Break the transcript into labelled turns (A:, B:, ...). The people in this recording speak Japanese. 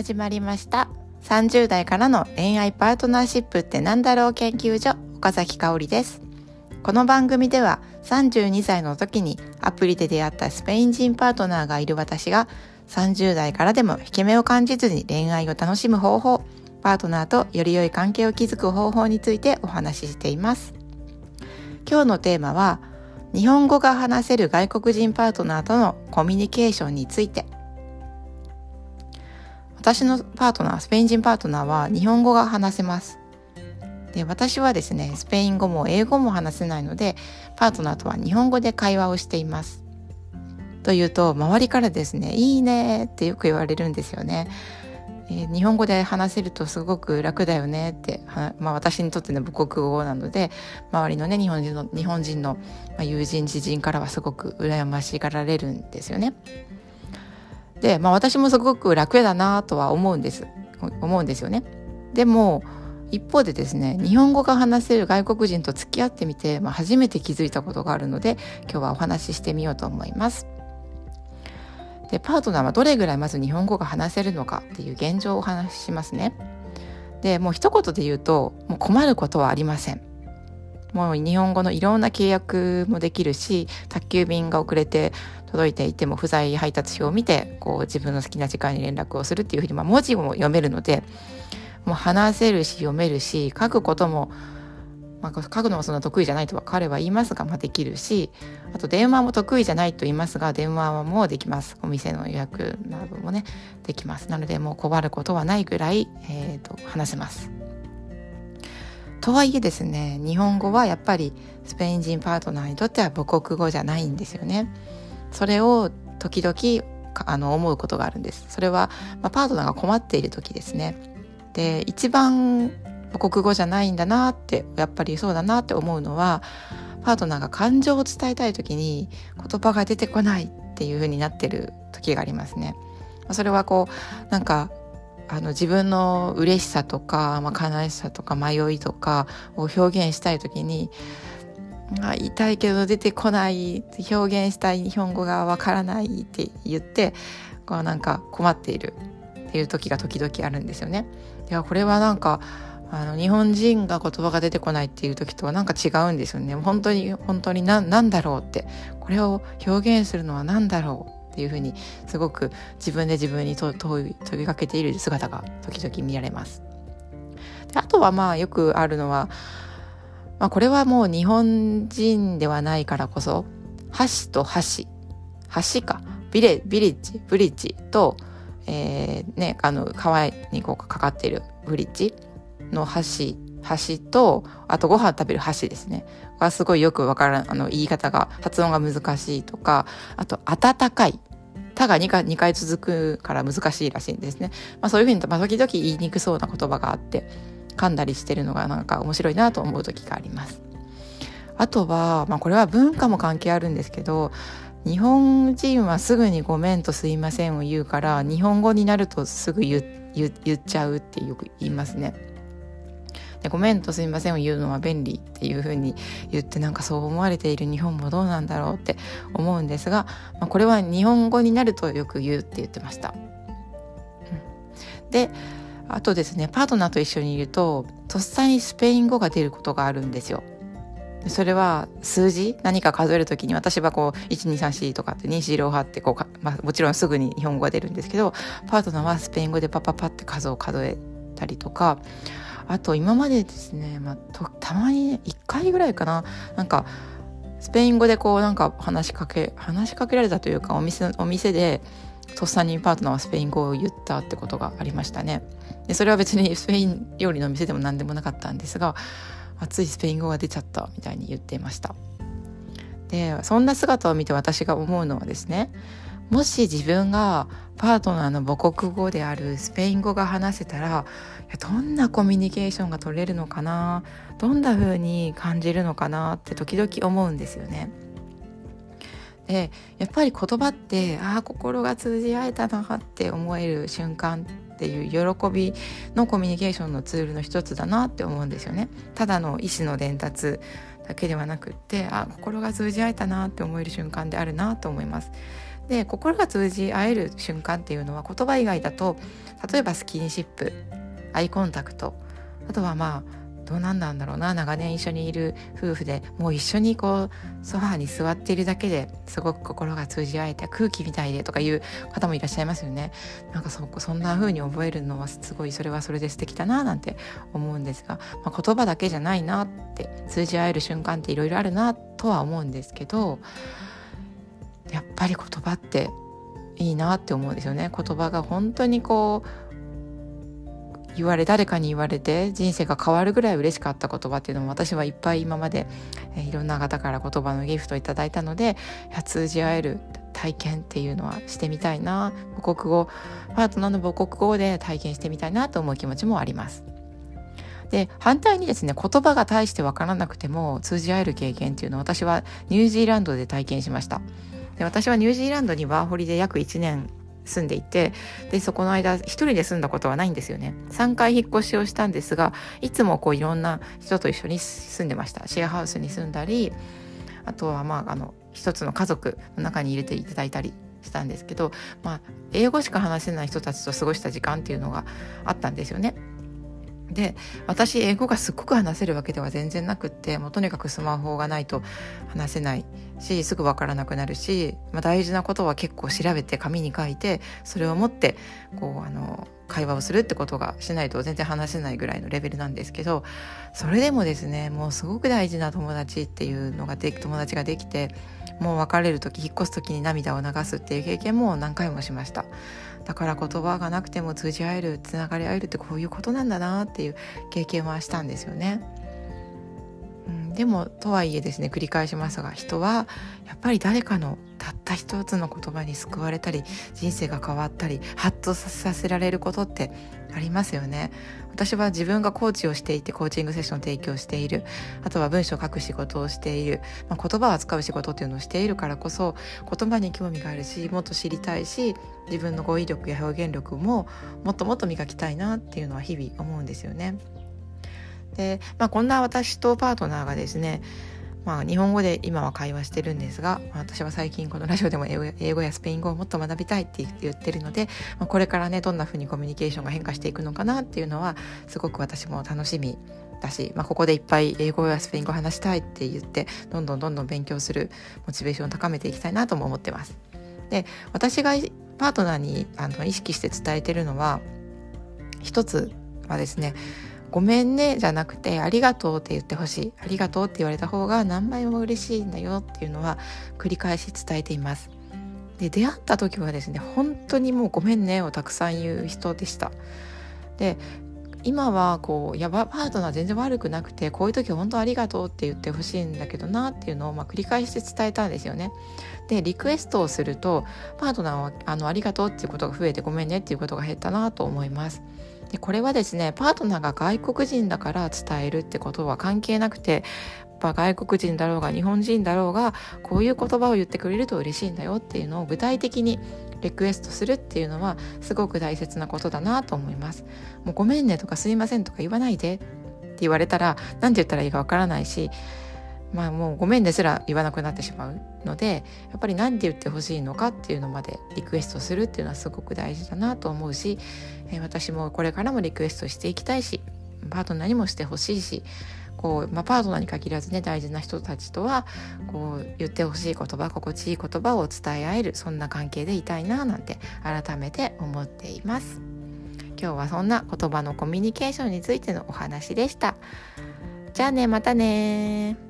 A: 始まりました。30代からの恋愛パートナーシップってなんだろう研究所岡崎香織です。この番組では32歳の時にアプリで出会ったスペイン人パートナーがいる私が30代からでも引け目を感じずに恋愛を楽しむ方法パートナーとより良い関係を築く方法についてお話ししています。今日のテーマは日本語が話せる外国人パートナーとのコミュニケーションについて。私のパートナースペイン人パートナーは日本語が話せます。で私はですねスペイン語も英語も話せないのでパートナーとは日本語で会話をしています。というと周りからですね「いいね」ってよく言われるんですよね。えー、日本語で話せるとすごく楽だよねって、まあ、私にとっての母国語なので周りのね日本人の日本人の、ま友人知人からはすごく羨ましがられるんですよね。で、まあ、私もすごく楽だなとは思うんです思うんですよね。でも一方でですね日本語が話せる外国人と付き合ってみて、まあ、初めて気づいたことがあるので今日はお話ししてみようと思います。でパートナーはどれぐらいまず日本語が話せるのかっていう現状をお話ししますね。でもう一言で言うともう困ることはありません。もう日本語のいろんな契約もできるし宅急便が遅れて届いていても不在配達表を見てこう自分の好きな時間に連絡をするっていうふうに、まあ、文字も読めるのでもう話せるし読めるし書くこともまあ、書くのはそんな得意じゃないとは彼は言いますが、まあ、できるしあと電話も得意じゃないと言いますが電話はもうできます。お店の予約などもねできます。なのでもう困ることはないぐらい、えーと、話せます。とはいえですね日本語はやっぱりスペイン人パートナーにとっては母国語じゃないんですよね。それを時々あの思うことがあるんです。それは、まあ、パートナーが困っている時ですね。で一番母国語じゃないんだなってやっぱりそうだなって思うのはパートナーが感情を伝えたい時に言葉が出てこないっていう風になってる時がありますね。それはこうなんかあの自分の嬉しさとか、まあ、悲しさとか迷いとかを表現したい時にあ言いけど出てこない表現したい日本語がわからないって言ってこうなんか困っているっていう時が時々あるんですよね。いやこれはなんかあの日本人が言葉が出てこないっていう時とはなんか違うんですよね本当に本当に何だろうってこれを表現するのは何だろうっていうふうにすごく自分で自分に問い問いかけている姿が時々見られます。であとはまあよくあるのは、まあ、これはもう日本人ではないからこそ箸と箸橋か。ビレビレッジ。ブリッジと、えー、ねあの川にこうかかっているブリッジの箸箸とあとご飯食べる箸ですね。はすごいよくわからんあの言い方が発音が難しいとかあと温かい「た」が 2, 回2回続くから難しいらしいんですね、まあ、そういうふうに、まあ、時々言いにくそうな言葉があって噛んだりしてるのがなんか面白いなと思う時があります。あとは、まあ、これは文化も関係あるんですけど日本人はすぐに「ごめん」と「すいません」を言うから日本語になるとすぐ言っちゃうってよく言いますね。でごめんとすみませんを言うのは便利っていうふうに言ってなんかそう思われている日本もどうなんだろうって思うんですが、まあ、これは日本語になるとよく言うって言ってました。であとですねパートナーと一緒にいるととっさにスペイン語が出ることがあるんですよ。それは数字？何か数える時に私はこう1234とかって2 4 6 8ってこうまあ、もちろんすぐに日本語が出るんですけどパートナーはスペイン語でパパパって数を数えたりとかあと今までですね、まあ、たまに1回ぐらいかな。なんかスペイン語でこうなんか話しかけ話しかけられたというかお店お店でとっさにパートナーはスペイン語を言ったってことがありましたね。でそれは別にスペイン料理の店でも何でもなかったんですがついスペイン語が出ちゃったみたいに言っていました。でそんな姿を見て私が思うのはですねもし自分がパートナーの母国語であるスペイン語が話せたらどんなコミュニケーションが取れるのかな？どんな風に感じるのかなって時々思うんですよね。でやっぱり言葉ってああ心が通じ合えたなって思える瞬間っていう喜びのコミュニケーションのツールの一つだなって思うんですよね。ただの意思の伝達だけではなくってあ心が通じ合えたなって思える瞬間であるなと思います。で心が通じ合える瞬間っていうのは言葉以外だと例えばスキンシップアイコンタクトあとはまあどうなんだろうな長年一緒にいる夫婦でもう一緒にこうソファーに座っているだけですごく心が通じ合えて空気みたいでとかいう方もいらっしゃいますよね。なんかそそんな風に覚えるのはすごいそれはそれで素敵だななんて思うんですが、まあ、言葉だけじゃないなって通じ合える瞬間っていろいろあるなとは思うんですけどぱり言葉っていいなって思うんですよね言葉が本当にこう言われ誰かに言われて人生が変わるぐらい嬉しかった言葉っていうのも私はいっぱい今まで、えいろんな方から言葉のギフトいただいたので通じ合える体験っていうのはしてみたいな母国語パートナーの母国語で体験してみたいなと思う気持ちもあります。で反対にですね言葉が大して分からなくても通じ合える経験っていうのを私はニュージーランドで体験しました。で私はニュージーランドにワーホリで約1年住んでいてでそこの間一人で住んだことはないんですよね3回引っ越しをしたんですがいつもこういろんな人と一緒に住んでましたシェアハウスに住んだりあとはまああの一つの家族の中に入れていただいたりしたんですけど、まあ、英語しか話せない人たちと過ごした時間っていうのがあったんですよね。で私英語がすっごく話せるわけでは全然なくってもうとにかくスマホがないと話せないしすぐ分からなくなるし、まあ、大事なことは結構調べて紙に書いてそれを持ってこうあの会話をするってことがしないと全然話せないぐらいのレベルなんですけどそれでもですねもうすごく大事な友達っていうのがで友達ができてもう別れる時引っ越す時に涙を流すっていう経験も何回もしました。だから言葉がなくても通じ合えるつながり合えるってこういうことなんだなっていう経験はしたんですよね。でもとはいえですね繰り返しますが人はやっぱり誰かのたった一つの言葉に救われたり人生が変わったりハッとさせられることってありますよね。私は自分がコーチをしていてコーチングセッションを提供している。あとは文章を書く仕事をしている、まあ、言葉を扱う仕事っていうのをしているからこそ言葉に興味があるしもっと知りたいし自分の語彙力や表現力ももっともっと磨きたいなっていうのは日々思うんですよね。で、まあ、こんな私とパートナーがですねまあ、日本語で今は会話してるんですが私は最近このラジオでも英語やスペイン語をもっと学びたいって言ってるので、まあ、これからねどんな風にコミュニケーションが変化していくのかなっていうのはすごく私も楽しみだし、まあ、ここでいっぱい英語やスペイン語話したいって言ってどんどんどんどん勉強するモチベーションを高めていきたいなとも思ってます。で私がパートナーにあの意識して伝えてるのは一つはですねごめんねじゃなくてありがとうって言ってほしいありがとうって言われた方が何倍も嬉しいんだよっていうのは繰り返し伝えていますで出会った時はですね本当にもうごめんねをたくさん言う人でしたで今はこうやばパートナー全然悪くなくてこういう時本当ありがとうって言ってほしいんだけどなっていうのをまあ繰り返して伝えたんですよね。でリクエストをするとパートナーはあのありがとうっていうことが増えてごめんねっていうことが減ったなと思います。でこれはですねパートナーが外国人だから伝えるってことは関係なくてぱ外国人だろうが日本人だろうがこういう言葉を言ってくれると嬉しいんだよっていうのを具体的にリクエストするっていうのはすごく大切なことだなと思います。もうごめんねとかすいませんとか言わないでって言われたら何て言ったらいいかわからないしまあもうごめんですら言わなくなってしまうのでやっぱり何て言ってほしいのかっていうのまでリクエストするっていうのはすごく大事だなと思うし、えー、私もこれからもリクエストしていきたいしパートナーにもしてほしいしこう、まあ、パートナーに限らずね大事な人たちとはこう言ってほしい言葉心地いい言葉を伝え合えるそんな関係でいたいななんて改めて思っています。今日はそんな言葉のコミュニケーションについてのお話でした。じゃあねまたね